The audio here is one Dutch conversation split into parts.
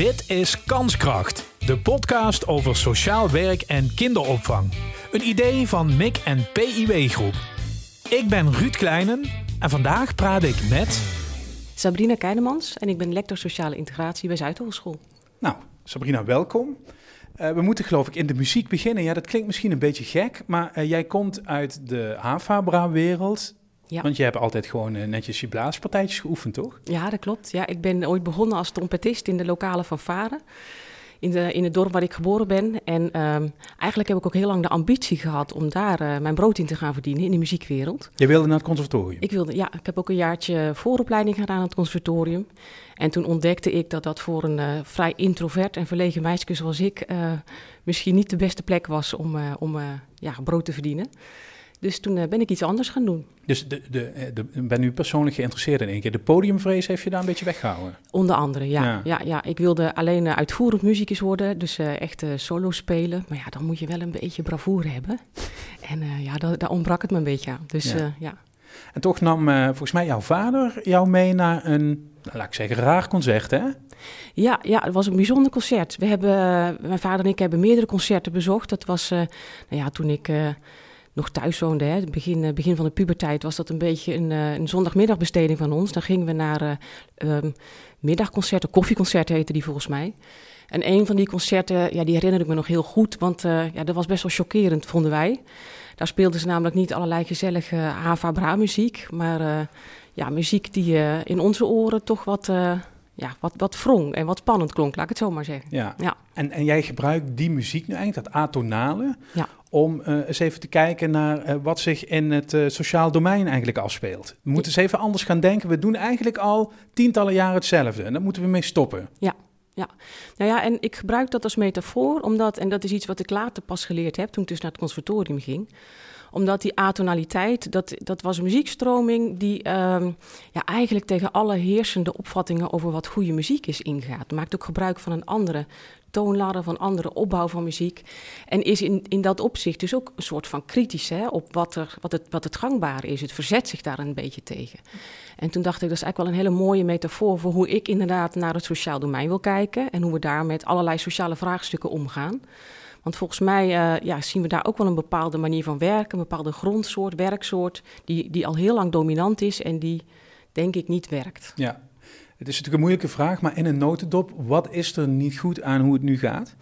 Dit is Kanskracht, de podcast over sociaal werk en kinderopvang. Een idee van MIC en PIW Groep. Ik ben Ruud Kleinen en vandaag praat ik met... Sabrina Keinemans en ik ben lector sociale integratie bij Zuidhogeschool. Nou, Sabrina, welkom. Uh, we moeten geloof ik in de muziek beginnen. Ja, dat klinkt misschien een beetje gek, maar uh, jij komt uit de Havabra-wereld. Ja. Want je hebt altijd gewoon uh, netjes je blaaspartijtjes geoefend, toch? Ja, dat klopt. Ja, ik ben ooit begonnen als trompetist in de lokale fanfare. In, de, in het dorp waar ik geboren ben. En uh, eigenlijk heb ik ook heel lang de ambitie gehad om daar uh, mijn brood in te gaan verdienen in de muziekwereld. Je wilde naar het conservatorium? Ik wilde, ja. Ik heb ook een jaartje vooropleiding gedaan aan het conservatorium. En toen ontdekte ik dat dat voor een uh, vrij introvert en verlegen meisje zoals ik misschien niet de beste plek was om, om ja, brood te verdienen. Dus toen uh, ben ik iets anders gaan doen. Dus de, de, eh, de, ben u persoonlijk geïnteresseerd in één keer. De podiumvrees heeft je daar een beetje weggehouden? Onder andere, ja. Ja, ja, ja. Ik wilde alleen uh, uitvoerend muziekjes worden, dus echt solo spelen. Maar ja, dan moet je wel een beetje bravoure hebben. en ja, daar, daar, ontbrak het me een beetje aan. Dus ja. ja. En toch nam volgens mij jouw vader jou mee naar een, laat ik zeggen, raar concert, hè? Ja, ja, het was een bijzonder concert. We hebben, mijn vader en ik hebben meerdere concerten bezocht. Dat was nou ja, toen ik nog thuis woonde, hè, begin, eh, begin van de puberteit, was dat een beetje een, uh, een zondagmiddagbesteding van ons. Dan gingen we naar uh, um, middagconcerten, koffieconcerten heette die volgens mij. En een van die concerten, ja, die herinner ik me nog heel goed, want ja, dat was best wel chockerend, vonden wij. Daar speelden ze namelijk niet allerlei gezellige Hava-Bra-muziek, maar ja, muziek die in onze oren toch wat ja, wat, wat wrong en wat spannend klonk, laat ik het zo maar zeggen. Ja. ja. En, en jij gebruikt die muziek nu eigenlijk, dat atonale, ja. om uh, eens even te kijken naar uh, wat zich in het uh, sociaal domein eigenlijk afspeelt. We moeten eens even anders gaan denken. We doen eigenlijk al tientallen jaren hetzelfde en daar moeten we mee stoppen. Ja. Ja, nou ja, en ik gebruik dat als metafoor, omdat, en dat is iets wat ik later pas geleerd heb toen ik dus naar het conservatorium ging omdat die atonaliteit, dat, dat was een muziekstroming die um, ja, eigenlijk tegen alle heersende opvattingen over wat goede muziek is ingaat. Maakt ook gebruik van een andere toonladder, van andere opbouw van muziek. En is in, in dat opzicht dus ook een soort van kritisch hè, op wat, er, wat, het, wat het gangbare is. Het verzet zich daar een beetje tegen. En toen dacht ik, dat is eigenlijk wel een hele mooie metafoor voor hoe ik inderdaad naar het sociaal domein wil kijken. En hoe we daar met allerlei sociale vraagstukken omgaan. Want volgens mij uh, ja, zien we daar ook wel een bepaalde manier van werken, een bepaalde grondsoort, werksoort, die, die al heel lang dominant is en die denk ik niet werkt. Ja, het is natuurlijk een moeilijke vraag, maar in een notendop, wat is er niet goed aan hoe het nu gaat?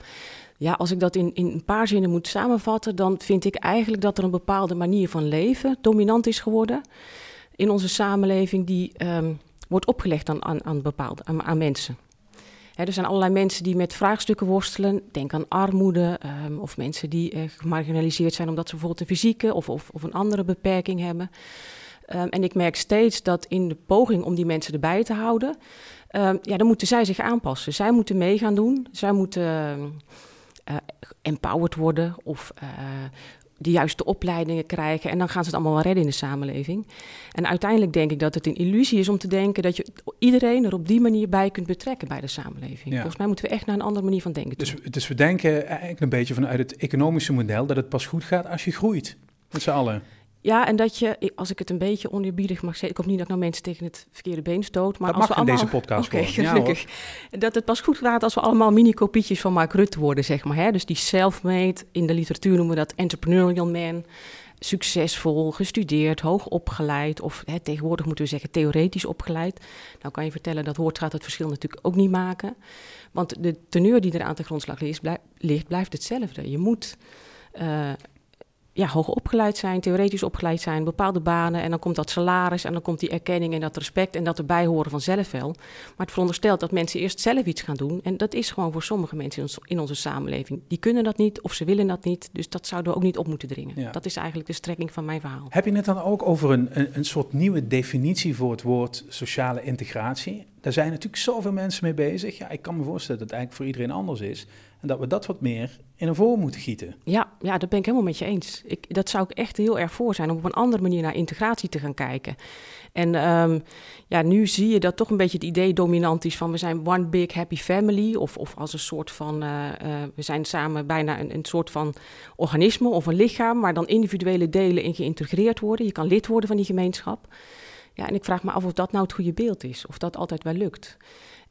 Ja, als ik dat in, in een paar zinnen moet samenvatten, dan vind ik eigenlijk dat er een bepaalde manier van leven dominant is geworden in onze samenleving, die um, wordt opgelegd aan, aan, aan, bepaalde, aan, aan mensen er zijn allerlei mensen die met vraagstukken worstelen. Denk aan armoede um, of mensen die uh, gemarginaliseerd zijn omdat ze bijvoorbeeld een fysieke of, of, of een andere beperking hebben. Um, en ik merk steeds dat in de poging om die mensen erbij te houden, um, ja, dan moeten zij zich aanpassen. Zij moeten mee gaan doen. Zij moeten uh, empowered worden of uh, de juiste opleidingen krijgen. En dan gaan ze het allemaal wel redden in de samenleving. En uiteindelijk denk ik dat het een illusie is om te denken dat je iedereen er op die manier bij kunt betrekken bij de samenleving. Volgens mij moeten we echt naar een andere manier van denken. Dus, dus we denken eigenlijk een beetje vanuit het economische model dat het pas goed gaat als je groeit. Met z'n allen. Ja, en dat je, als ik het een beetje oneerbiedig mag zeggen, ik hoop niet dat ik nou mensen tegen het verkeerde been stoot. Maar dat als mag we in allemaal, deze podcast okay. Gelukkig. Ja, dat het pas goed gaat als we allemaal mini-kopietjes van Mark Rutte worden, zeg maar. Hè? Dus die self-made, in de literatuur noemen we dat entrepreneurial man. Succesvol, gestudeerd, hoog opgeleid, of hè, tegenwoordig moeten we zeggen theoretisch opgeleid. Nou kan je vertellen, dat woord gaat het verschil natuurlijk ook niet maken. Want de teneur die er aan de grondslag ligt, blijft, blijft hetzelfde. Je moet uh, ja, hoog opgeleid zijn, theoretisch opgeleid zijn, bepaalde banen. En dan komt dat salaris en dan komt die erkenning en dat respect en dat erbij horen vanzelf wel. Maar het veronderstelt dat mensen eerst zelf iets gaan doen. En dat is gewoon voor sommige mensen in, ons, in onze samenleving. Die kunnen dat niet of ze willen dat niet. Dus dat zouden we ook niet op moeten dringen. Ja. Dat is eigenlijk de strekking van mijn verhaal. Heb je het dan ook over een, een, een soort nieuwe definitie voor het woord sociale integratie? Daar zijn natuurlijk zoveel mensen mee bezig. Ja, ik kan me voorstellen dat het eigenlijk voor iedereen anders is. En dat we dat wat meer in een voor moeten gieten. Ja, ja, dat ben ik helemaal met je eens. Ik, dat zou ik echt heel erg voor zijn om op een andere manier naar integratie te gaan kijken. En um, ja, nu zie je dat toch een beetje het idee dominant is van we zijn one big happy family. Of, of als een soort van, uh, uh, we zijn samen bijna een, een soort van organisme of een lichaam waar dan individuele delen in geïntegreerd worden. Je kan lid worden van die gemeenschap. Ja, en ik vraag me af of dat nou het goede beeld is, of dat altijd wel lukt.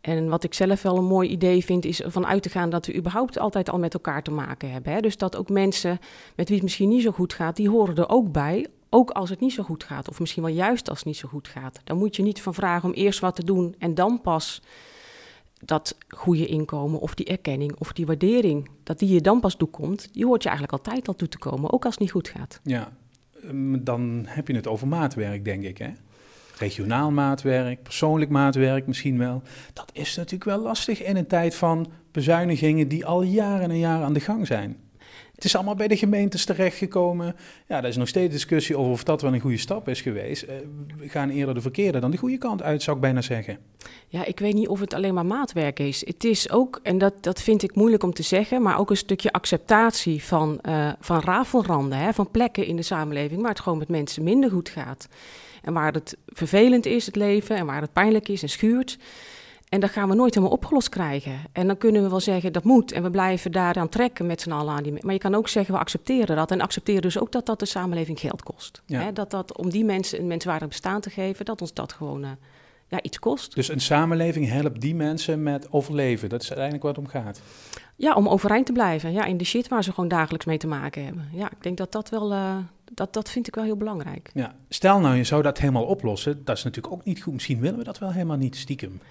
En wat ik zelf wel een mooi idee vind, is vanuit te gaan dat we überhaupt altijd al met elkaar te maken hebben. Hè? Dus dat ook mensen met wie het misschien niet zo goed gaat, die horen er ook bij. Ook als het niet zo goed gaat, of misschien wel juist als het niet zo goed gaat. Dan moet je niet van vragen om eerst wat te doen en dan pas dat goede inkomen of die erkenning of die waardering, dat die je dan pas toekomt, die hoort je eigenlijk altijd al toe te komen, ook als het niet goed gaat. Ja, ehm, dan heb je het over maatwerk, denk ik, hè? Regionaal maatwerk, persoonlijk maatwerk misschien wel. Dat is natuurlijk wel lastig in een tijd van bezuinigingen die al jaren en jaren aan de gang zijn. Het is allemaal bij de gemeentes terechtgekomen. Ja, er is nog steeds discussie over of dat wel een goede stap is geweest. Eh, we gaan eerder de verkeerde dan de goede kant uit, zou ik bijna zeggen. Ja, ik weet niet of het alleen maar maatwerk is. Het is ook, en dat, dat vind ik moeilijk om te zeggen, maar ook een stukje acceptatie van, uh, van rafelranden, hè, van plekken in de samenleving waar het gewoon met mensen minder goed gaat. En waar het vervelend is, het leven, en waar het pijnlijk is en schuurt. En dat gaan we nooit helemaal opgelost krijgen. En dan kunnen we wel zeggen dat moet en we blijven daaraan trekken met z'n allen aan die. Maar je kan ook zeggen we accepteren dat en accepteren dus ook dat dat de samenleving geld kost. Ja. dat dat om die mensen een menswaardig bestaan te geven, dat ons dat gewoon uh, ja, iets kost. Dus een samenleving helpt die mensen met overleven. Dat is uiteindelijk wat het om gaat. Ja, om overeind te blijven. Ja, in de shit waar ze gewoon dagelijks mee te maken hebben. Ja, ik denk dat dat wel, uh, dat, dat vind ik wel heel belangrijk. Ja, stel nou, je zou dat helemaal oplossen. Dat is natuurlijk ook niet goed. Misschien willen we dat wel helemaal niet stiekem.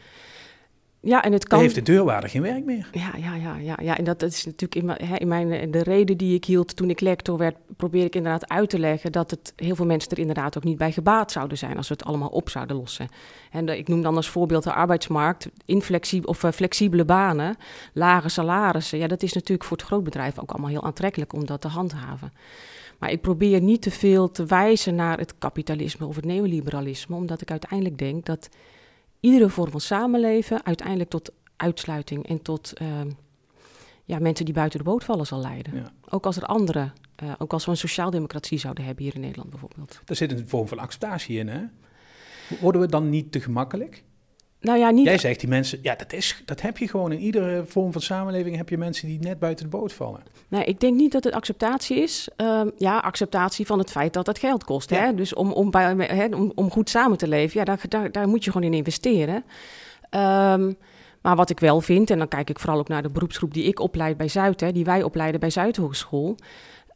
Ja, en het kan... Dan heeft de deurwaarder geen werk meer. Ja, ja, ja, ja, ja. en dat, is natuurlijk in mijn, in mijn, de reden die ik hield toen ik lector werd, probeer ik inderdaad uit te leggen dat het heel veel mensen er inderdaad ook niet bij gebaat zouden zijn als we het allemaal op zouden lossen. En ik noem dan als voorbeeld de arbeidsmarkt, inflexibele of uh, flexibele banen, lage salarissen. Ja, dat is natuurlijk voor het grootbedrijf ook allemaal heel aantrekkelijk om dat te handhaven. Maar ik probeer niet te veel te wijzen naar het kapitalisme of het neoliberalisme, omdat ik uiteindelijk denk dat iedere vorm van samenleven uiteindelijk tot uitsluiting en tot ehm, ja, mensen die buiten de boot vallen zal leiden. Ook als er andere, uh, ook als we een sociaaldemocratie zouden hebben hier in Nederland bijvoorbeeld. Daar zit een vorm van acceptatie in, hè? Worden we dan niet te gemakkelijk? Nou ja, niet... Jij zegt die mensen, ja, dat, is, dat heb je gewoon in iedere vorm van samenleving. Heb je mensen die net buiten de boot vallen. Nee, ik denk niet dat het acceptatie is. Um, ja, acceptatie van het feit dat het geld kost. Hè? Dus om, om, bij, hè, om, om goed samen te leven, ja, daar, daar, daar moet je gewoon in investeren. Um, maar wat ik wel vind, en dan kijk ik vooral ook naar de beroepsgroep die ik opleid bij Zuid, hè, die wij opleiden bij Zuidhogeschool.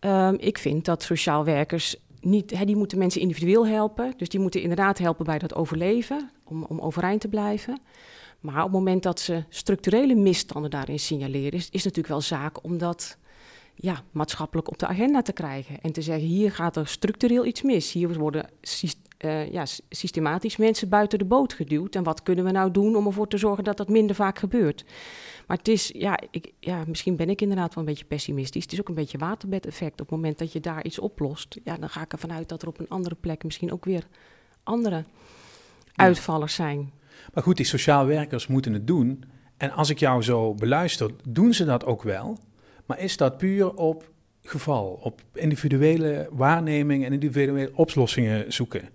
Um, ik vind dat sociaal werkers niet, hè, die moeten mensen individueel helpen. Dus die moeten inderdaad helpen bij dat overleven, om, om overeind te blijven. Maar op het moment dat ze structurele misstanden daarin signaleren, is, is natuurlijk wel zaak om dat ja, maatschappelijk op de agenda te krijgen. En te zeggen, hier gaat er structureel iets mis. Hier worden uh, ja, systematisch mensen buiten de boot geduwd. En wat kunnen we nou doen om ervoor te zorgen dat dat minder vaak gebeurt? Maar het is, ja, ik, ja, misschien ben ik inderdaad wel een beetje pessimistisch. Het is ook een beetje waterbedeffect. Op het moment dat je daar iets oplost, ja, dan ga ik ervan uit dat er op een andere plek misschien ook weer andere uitvallers zijn. Maar goed, die sociaal werkers moeten het doen. En als ik jou zo beluister, doen ze dat ook wel. Maar is dat puur op geval, op individuele waarneming en individuele oplossingen zoeken?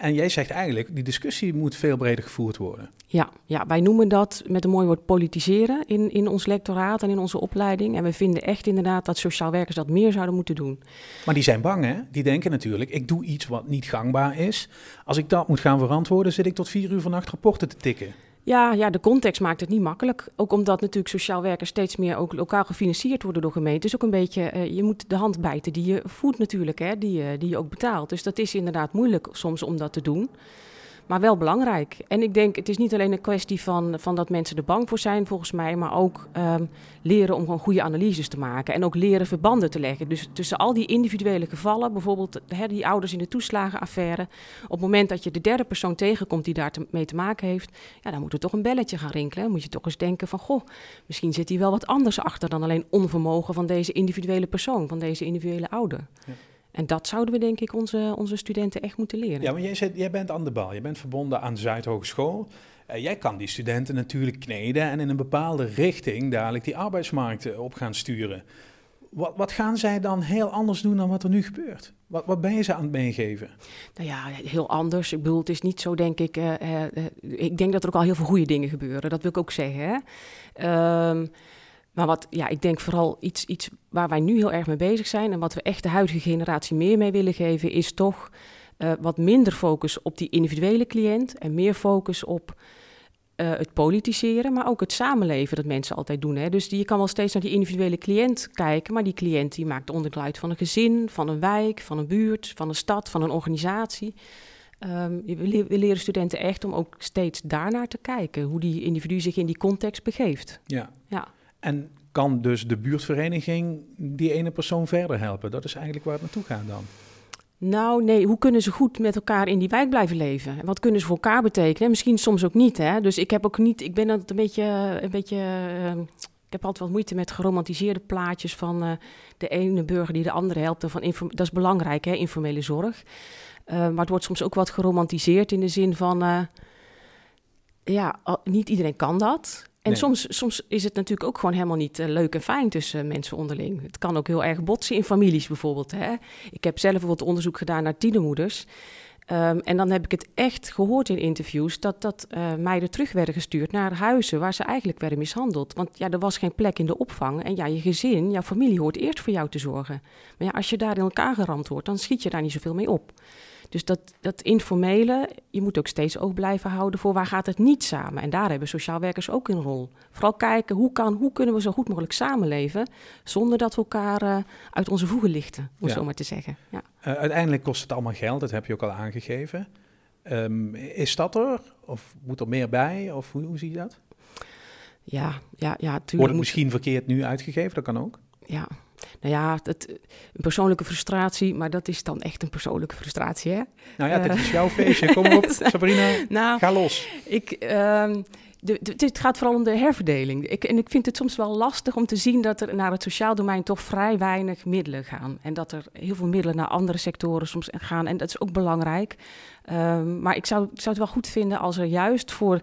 En jij zegt eigenlijk, die discussie moet veel breder gevoerd worden. Ja, ja wij noemen dat met een mooi woord politiseren in, in ons lectoraat en in onze opleiding. En we vinden echt inderdaad dat sociaal werkers dat meer zouden moeten doen. Maar die zijn bang, hè? Die denken natuurlijk, ik doe iets wat niet gangbaar is. Als ik dat moet gaan verantwoorden, zit ik tot vier uur vannacht rapporten te tikken. Ja, ja, de context maakt het niet makkelijk. Ook omdat natuurlijk sociaal werkers steeds meer ook lokaal gefinancierd worden door gemeenten. Dus ook een beetje, uh, je moet de hand bijten die je voedt natuurlijk, hè, die, uh, die je ook betaalt. Dus dat is inderdaad moeilijk soms om dat te doen maar wel belangrijk. En ik denk, het is niet alleen een kwestie van, van dat mensen er bang voor zijn, volgens mij, maar ook um, leren om gewoon goede analyses te maken. En ook leren verbanden te leggen. Dus tussen al die individuele gevallen, bijvoorbeeld die ouders in de toeslagenaffaire. Op het moment dat je de derde persoon tegenkomt die daar te, mee te maken heeft, ja, dan moet er toch een belletje gaan rinkelen. Dan moet je toch eens denken van, goh, misschien zit hier wel wat anders achter dan alleen onvermogen van deze individuele persoon, van deze individuele ouder. Ja. En dat zouden we denk ik onze, onze studenten echt moeten leren. Ja, maar jij, zit, jij bent aan de bal. Je bent verbonden aan Zuidhogeschool. Uh, jij kan die studenten natuurlijk kneden en in een bepaalde richting dadelijk die arbeidsmarkt op gaan sturen. Wat, wat, gaan zij dan heel anders doen dan wat er nu gebeurt? Wat, wat ben je ze aan het meegeven? Nou ja, heel anders. Ik bedoel, het is niet zo, denk ik. Uh, uh, ik denk dat er ook al heel veel goede dingen gebeuren. Dat wil ik ook zeggen. Hè? Ehm, maar wat, ja, ik denk vooral iets, iets waar wij nu heel erg mee bezig zijn en wat we echt de huidige generatie meer mee willen geven, is toch wat minder focus op die individuele cliënt en meer focus op uh, het politiseren, maar ook het samenleven dat mensen altijd doen. Hè. Dus je kan wel steeds naar die individuele cliënt kijken, maar die cliënt die maakt onderdeel uit van een gezin, van een wijk, van een buurt, van een stad, van een organisatie. Um, we, leren studenten echt om ook steeds daarnaar te kijken, hoe die individu zich in die context begeeft. Ja. ja. En kan dus de buurtvereniging die ene persoon verder helpen? Dat is eigenlijk waar het naartoe gaat dan. Nou, nee, hoe kunnen ze goed met elkaar in die wijk blijven leven? En wat kunnen ze voor elkaar betekenen? Misschien soms ook niet, hè? Dus ik heb ook niet, ik ben dat een beetje, een beetje, uh, ik heb altijd wat moeite met geromantiseerde plaatjes van uh, de ene burger die de andere helpt. Van dat is belangrijk, hè, informele zorg. Uh, maar het wordt soms ook wat geromantiseerd in de zin van, ja, niet iedereen kan dat. En soms, soms is het natuurlijk ook gewoon helemaal niet uh, leuk en fijn tussen mensen onderling. Het kan ook heel erg botsen in families bijvoorbeeld. Hè? Ik heb zelf bijvoorbeeld onderzoek gedaan naar tienermoeders. Um, en dan heb ik het echt gehoord in interviews dat, dat uh, meiden terug werden gestuurd naar huizen waar ze eigenlijk werden mishandeld. Want ja, er was geen plek in de opvang. En ja, je gezin, jouw familie hoort eerst voor jou te zorgen. Maar ja, als je daar in elkaar geramd wordt, dan schiet je daar niet zoveel mee op. Dus dat, dat informele, je moet ook steeds oog blijven houden voor waar gaat het niet samen. En daar hebben sociaal werkers ook een rol. Vooral kijken hoe, kan, hoe kunnen we zo goed mogelijk samenleven zonder dat we elkaar uh, uit onze voegen lichten, om ja. zo maar te zeggen. Ja. Uh, uiteindelijk kost het allemaal geld, dat heb je ook al aangegeven. Um, is dat er? Of moet er meer bij? Of hoe, hoe zie je dat? Ja, ja, ja. Wordt het misschien verkeerd nu uitgegeven? Dat kan ook. Ja, nou ja, dat, een persoonlijke frustratie, maar dat is dan echt een persoonlijke frustratie, hè? Nou ja, dit is jouw feestje. Kom op, Sabrina, nou, ga los. Ik, uh, het gaat vooral om de herverdeling. Ik, en ik vind het soms wel lastig om te zien dat er naar het sociaal domein toch vrij weinig middelen gaan. En dat er heel veel middelen naar andere sectoren soms gaan. En dat is ook belangrijk. Um, maar ik zou, ik zou het wel goed vinden als er juist voor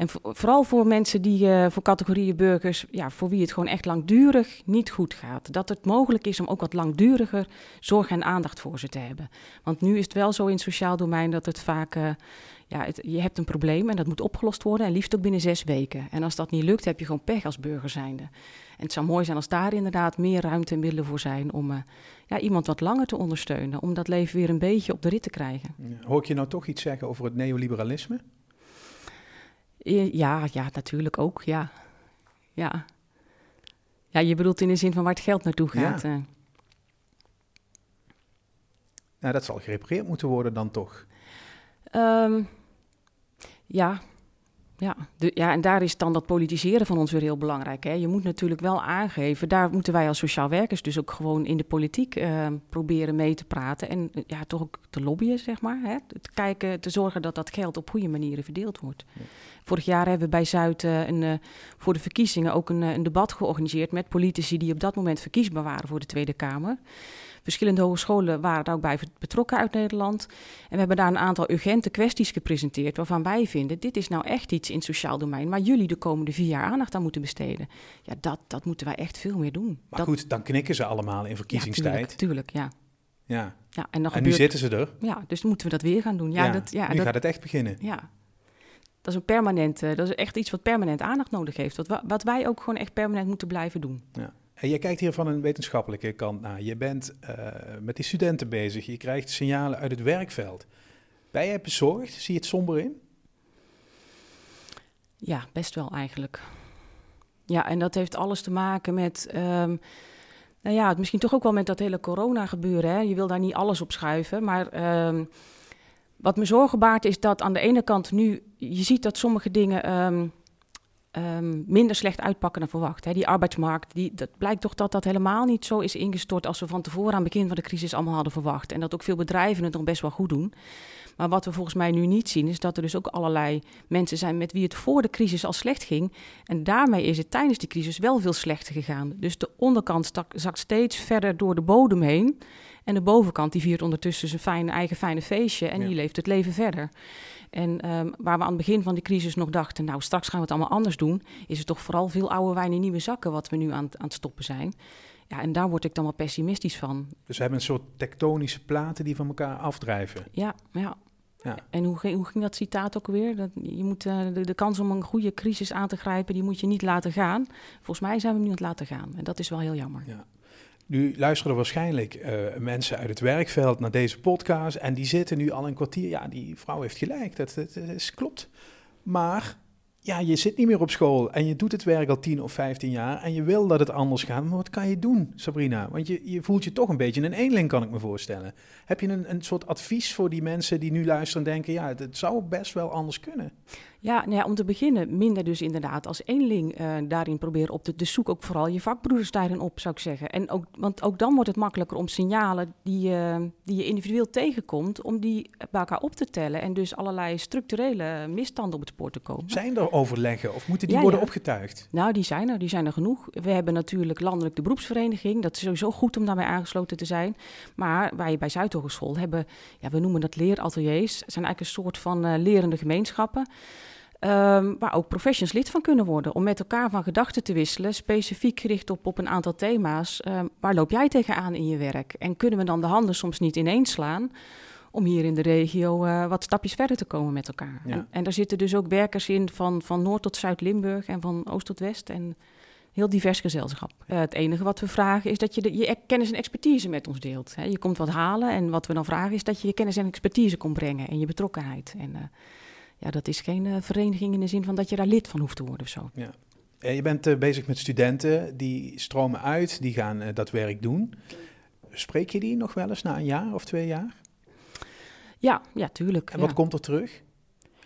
en vooral voor mensen die, uh, voor categorieën burgers, ja, voor wie het gewoon echt langdurig niet goed gaat. Dat het mogelijk is om ook wat langduriger zorg en aandacht voor ze te hebben. Want nu is het wel zo in het sociaal domein dat het vaak, uh, ja, je hebt een probleem en dat moet opgelost worden en liefst ook binnen zes weken. En als dat niet lukt, heb je gewoon pech als burger zijnde. En het zou mooi zijn als daar inderdaad meer ruimte en middelen voor zijn om uh, ja, iemand wat langer te ondersteunen. Om dat leven weer een beetje op de rit te krijgen. Hoor ik je nou toch iets zeggen over het neoliberalisme? Ja, ja, natuurlijk ook, ja. Ja. Ja, je bedoelt in de zin van waar het geld naartoe gaat. Ja. Uh. Nou, dat zal gerepareerd moeten worden dan toch? Um, ja, ja, de, ja, en daar is dan dat politiseren van ons weer heel belangrijk. Hè? Je moet natuurlijk wel aangeven, daar moeten wij als sociaal werkers dus ook gewoon in de politiek uh, proberen mee te praten. En ja, toch ook te lobbyen, zeg maar. Hè? Te kijken, te zorgen dat dat geld op goede manieren verdeeld wordt. Ja. Vorig jaar hebben we bij Zuid uh, een, voor de verkiezingen ook een, een debat georganiseerd met politici die op dat moment verkiesbaar waren voor de Tweede Kamer. Verschillende hogescholen waren daar ook bij betrokken uit Nederland. En we hebben daar een aantal urgente kwesties gepresenteerd waarvan wij vinden, dit is nou echt iets in het sociaal domein waar jullie de komende vier jaar aandacht aan moeten besteden. Ja, dat, dat moeten wij echt veel meer doen. Maar goed, dan knikken ze allemaal in verkiezingstijd. Ja, tuurlijk, ja. Ja. ja en, dan en nu zitten ze er. Ja, dus moeten we dat weer gaan doen. Ja, ja dat, ja, nu gaat het echt beginnen. Ja, dat is een permanent, dat is echt iets wat permanent aandacht nodig heeft. Wat, wat wij ook gewoon echt permanent moeten blijven doen. Ja. En je kijkt hier van een wetenschappelijke kant naar. Je bent uh, met die studenten bezig. Je krijgt signalen uit het werkveld. Ben jij bezorgd? Zie je het somber in? Ja, best wel eigenlijk. Ja, en dat heeft alles te maken met. Um, nou ja, misschien toch ook wel met dat hele corona gebeuren. Hè? Je wil daar niet alles op schuiven. Maar um, wat me zorgen baart is dat aan de ene kant nu. Je ziet dat sommige dingen. Um, um, minder slecht uitpakken dan verwacht. Hè. Die arbeidsmarkt, die, dat blijkt toch dat dat helemaal niet zo is ingestort als we van tevoren aan het begin van de crisis allemaal hadden verwacht. En dat ook veel bedrijven het nog best wel goed doen. Maar wat we volgens mij nu niet zien, is dat er dus ook allerlei mensen zijn met wie het voor de crisis al slecht ging. En daarmee is het tijdens die crisis wel veel slechter gegaan. Dus de onderkant zakt steeds verder door de bodem heen. En de bovenkant die viert ondertussen zijn eigen fijne feestje en die leeft het leven verder. En um, waar we aan het begin van de crisis nog dachten, nou straks gaan we het allemaal anders doen, is het toch vooral veel oude wijn in nieuwe zakken wat we nu aan, aan het stoppen zijn. Ja, en daar word ik dan wel pessimistisch van. Dus we hebben een soort tektonische platen die van elkaar afdrijven. Ja, ja. ja. En hoe ging, hoe ging dat citaat ook weer? Dat, je moet uh, de, de, kans om een goede crisis aan te grijpen, die moet je niet laten gaan. Volgens mij zijn we nu aan het laten gaan. En dat is wel heel jammer. Ja. Nu luisteren waarschijnlijk uh, mensen uit het werkveld naar deze podcast en die zitten nu al een kwartier. Ja, die vrouw heeft gelijk, dat is, klopt. Maar ja, je zit niet meer op school en je doet het werk al 10 of 15 jaar en je wil dat het anders gaat. Maar wat kan je doen, Sabrina? Want je, je voelt je toch een beetje een eenling, kan ik me voorstellen. Heb je een, een soort advies voor die mensen die nu luisteren en denken, ja, het zou best wel anders kunnen? Ja, nou ja, om te beginnen minder dus inderdaad als eenling uh, daarin proberen op te... Dus zoek ook vooral je vakbroeders daarin op, zou ik zeggen. En ook, want ook dan wordt het makkelijker om signalen die, uh, die je individueel tegenkomt... om die bij elkaar op te tellen en dus allerlei structurele misstanden op het spoor te komen. Zijn er overleggen of moeten die worden opgetuigd? Nou, die zijn er. Die zijn er genoeg. We hebben natuurlijk landelijk de beroepsvereniging. Dat is sowieso goed om daarbij aangesloten te zijn. Maar wij bij Zuidhogeschool hebben, ja, we noemen dat leerateliers. Zijn eigenlijk een soort van uh, lerende gemeenschappen... Um, waar ook professionals lid van kunnen worden. Om met elkaar van gedachten te wisselen, specifiek gericht op, op een aantal thema's. Um, waar loop jij tegenaan in je werk? En kunnen we dan de handen soms niet ineens slaan? Om hier in de regio uh, wat stapjes verder te komen met elkaar. Ja. En, en, daar zitten dus ook werkers in van, van Noord tot Zuid-Limburg en van Oost tot West. En heel divers gezelschap. Uh, het enige wat we vragen is dat je de, je kennis en expertise met ons deelt. Je komt wat halen en wat we dan vragen is dat je je kennis en expertise komt brengen en je betrokkenheid. En, uh, ja, dat is geen uh, vereniging in de zin van dat je daar lid van hoeft te worden of zo. Ja. En je bent uh, bezig met studenten, die stromen uit, die gaan uh, dat werk doen. Spreek je die nog wel eens na een jaar of twee jaar? Ja, ja, tuurlijk. En wat ja. komt er terug?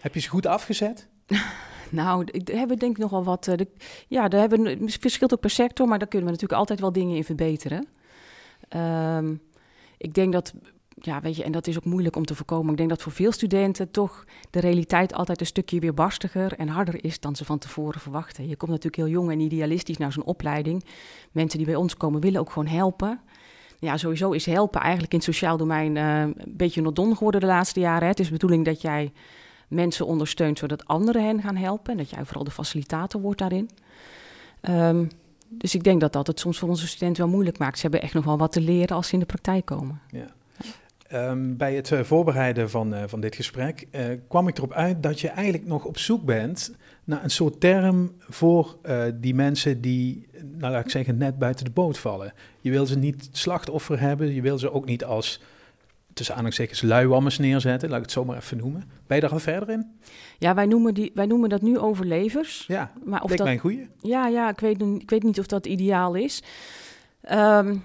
Heb je ze goed afgezet? nou, daar hebben we denk ik nog wel wat... De, ja, daar hebben, het verschilt ook per sector, maar daar kunnen we natuurlijk altijd wel dingen in verbeteren. Um, ik denk dat ja, weet je, en dat is ook moeilijk om te voorkomen. Ik denk dat voor veel studenten toch de realiteit altijd een stukje weer barstiger en harder is dan ze van tevoren verwachten. Je komt natuurlijk heel jong en idealistisch naar zo'n opleiding. Mensen die bij ons komen willen ook gewoon helpen. Ja, sowieso is helpen eigenlijk in het sociaal domein uh, een beetje nodon geworden de laatste jaren. Hè. Het is de bedoeling dat jij mensen ondersteunt zodat anderen hen gaan helpen. En dat jij vooral de facilitator wordt daarin. Um, dus ik denk dat dat het soms voor onze studenten wel moeilijk maakt. Ze hebben echt nog wel wat te leren als ze in de praktijk komen. Ja. Um, bij het uh, voorbereiden van, uh, van dit gesprek uh, kwam ik erop uit dat je eigenlijk nog op zoek bent naar een soort term voor die mensen die, nou laat ik zeggen, net buiten de boot vallen. Je wil ze niet slachtoffer hebben, je wil ze ook niet als, tussen aanhalingstekens, luiwammers neerzetten, laat ik het zo maar even noemen. Ben je daar al verder in? Ja, wij noemen, die, wij noemen dat nu overlevers. Ja, maar of dat, mijn goeie. Ja, ja ik, weet, ik weet niet of dat ideaal is. Um,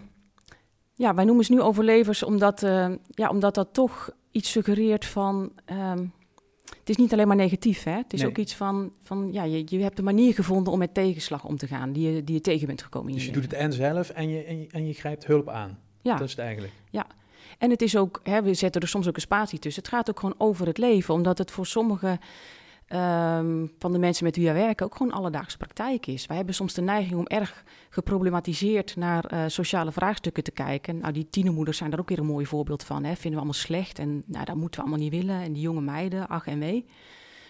ja, wij noemen ze nu overlevers omdat, uh, ja, omdat dat toch iets suggereert van. Um, het is niet alleen maar negatief, hè? Het is nee. ook iets van, van ja, je, je hebt een manier gevonden om met tegenslag om te gaan, die je, die je tegen bent gekomen. In dus je, je doet het en zelf en je, en je, en je grijpt hulp aan. Ja. Dat is het eigenlijk. Ja, en het is ook, hè, we zetten er soms ook een spatie tussen. Het gaat ook gewoon over het leven, omdat het voor sommige um, van de mensen met wie wij werken ook gewoon alledaagse praktijk is. Wij hebben soms de neiging om erg geproblematiseerd naar uh, sociale vraagstukken te kijken. Nou, die tienermoeders zijn daar ook weer een mooi voorbeeld van. Hè. Vinden we allemaal slecht en nou, dat moeten we allemaal niet willen. En die jonge meiden, ach en wee.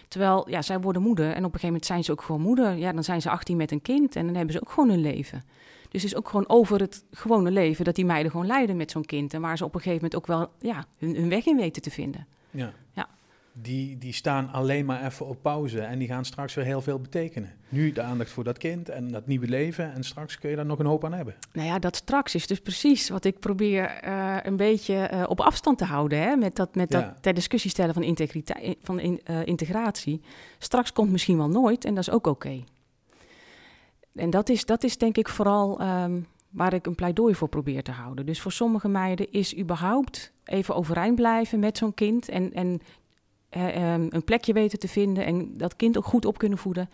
Terwijl, ja, zij worden moeder en op een gegeven moment zijn ze ook gewoon moeder. Ja, dan zijn ze 18 met een kind en dan hebben ze ook gewoon een leven. Dus het is ook gewoon over het gewone leven dat die meiden gewoon lijden met zo'n kind. En waar ze op een gegeven moment ook wel ja, hun, hun weg in weten te vinden. Ja. ja die, die staan alleen maar even op pauze en die gaan straks weer heel veel betekenen. Nu de aandacht voor dat kind en dat nieuwe leven en straks kun je daar nog een hoop aan hebben. Nou ja, dat straks is dus precies wat ik probeer uh, een beetje uh, op afstand te houden. Hè? Met dat, met dat ter discussie stellen van, integriteit, van in, uh, integratie. Straks komt misschien wel nooit en dat is ook oké. Okay. En dat is, dat is denk ik vooral um, waar ik een pleidooi voor probeer te houden. Dus voor sommige meiden is überhaupt even overeind blijven met zo'n kind en, en um, een plekje weten te vinden en dat kind ook goed op kunnen voeden,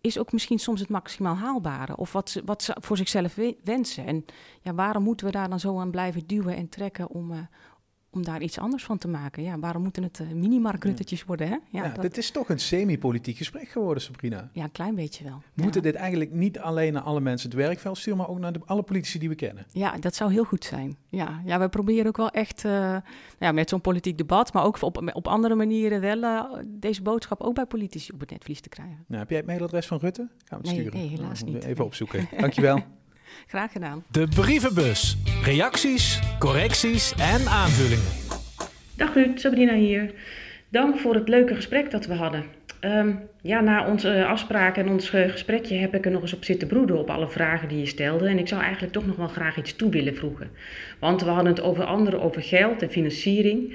is ook misschien soms het maximaal haalbare. Of wat ze, wat ze voor zichzelf wensen. En ja, waarom moeten we daar dan zo aan blijven duwen en trekken om, uh, om daar iets anders van te maken? Ja, waarom moeten het uh, mini-markruttetjes worden? Hè? Ja, ja dat... dit is toch een semi-politiek gesprek geworden, Sabrina. Ja, een klein beetje wel. We moeten dit eigenlijk niet alleen naar alle mensen het werkveld sturen, maar ook naar de, alle politici die we kennen. Ja, dat zou heel goed zijn. Ja, ja we proberen ook wel echt uh, ja, met zo'n politiek debat, maar ook op, op andere manieren wel uh, deze boodschap ook bij politici op het netvlies te krijgen. Nou, heb jij het mailadres van Rutte? Gaan we het nee, sturen? Nee, helaas nou, niet. Even nee. opzoeken. Dankjewel. Graag gedaan. De brievenbus. Reacties, correcties en aanvullingen. Dag Ruud, Sabrina hier. Dank voor het leuke gesprek dat we hadden. Ehm, ja, na onze afspraak en ons gesprekje heb ik er nog eens op zitten broeden op alle vragen die je stelde. En ik zou eigenlijk toch nog wel graag iets toe willen voegen. Want we hadden het over anderen, over geld en financiering.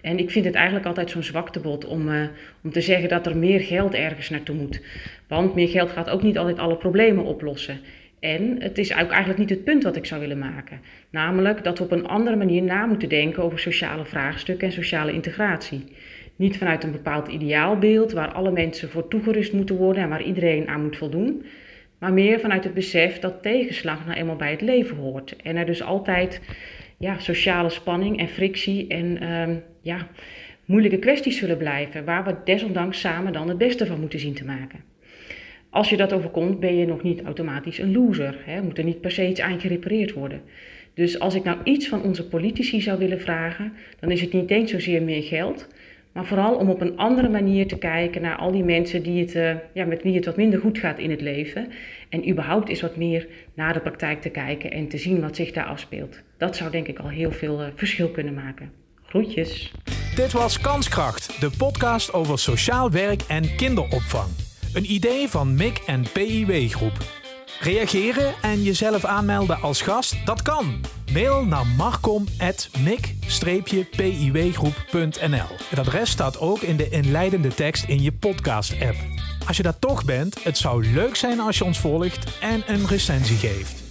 En ik vind het eigenlijk altijd zo'n zwaktebod om, uh, om te zeggen dat er meer geld ergens naartoe moet. Want meer geld gaat ook niet altijd alle problemen oplossen. En het is ook eigenlijk niet het punt wat ik zou willen maken. Namelijk dat we op een andere manier na moeten denken over sociale vraagstukken en sociale integratie. Niet vanuit een bepaald ideaalbeeld waar alle mensen voor toegerust moeten worden en waar iedereen aan moet voldoen. Maar meer vanuit het besef dat tegenslag nou eenmaal bij het leven hoort. En er dus altijd ja, sociale spanning en frictie en ehm, ja, moeilijke kwesties zullen blijven. Waar we desondanks samen dan het beste van moeten zien te maken. Als je dat overkomt, ben je nog niet automatisch een loser. Hè? Moet er niet per se iets aan gerepareerd worden. Dus als ik nou iets van onze politici zou willen vragen, dan is het niet eens zozeer meer geld, maar vooral om op een andere manier te kijken naar al die mensen die het, uh, ja, met wie het wat minder goed gaat in het leven. En überhaupt eens wat meer naar de praktijk te kijken en te zien wat zich daar afspeelt. Dat zou denk ik al heel veel uh, verschil kunnen maken. Groetjes. Dit was Kanskracht, de podcast over sociaal werk en kinderopvang. Een idee van MIC en PIW Groep. Reageren en jezelf aanmelden als gast, dat kan. Mail naar marcom.mic-piwgroep.nl. Het adres staat ook in de inleidende tekst in je podcast-app. Als je daar toch bent, het zou leuk zijn als je ons volgt en een recensie geeft.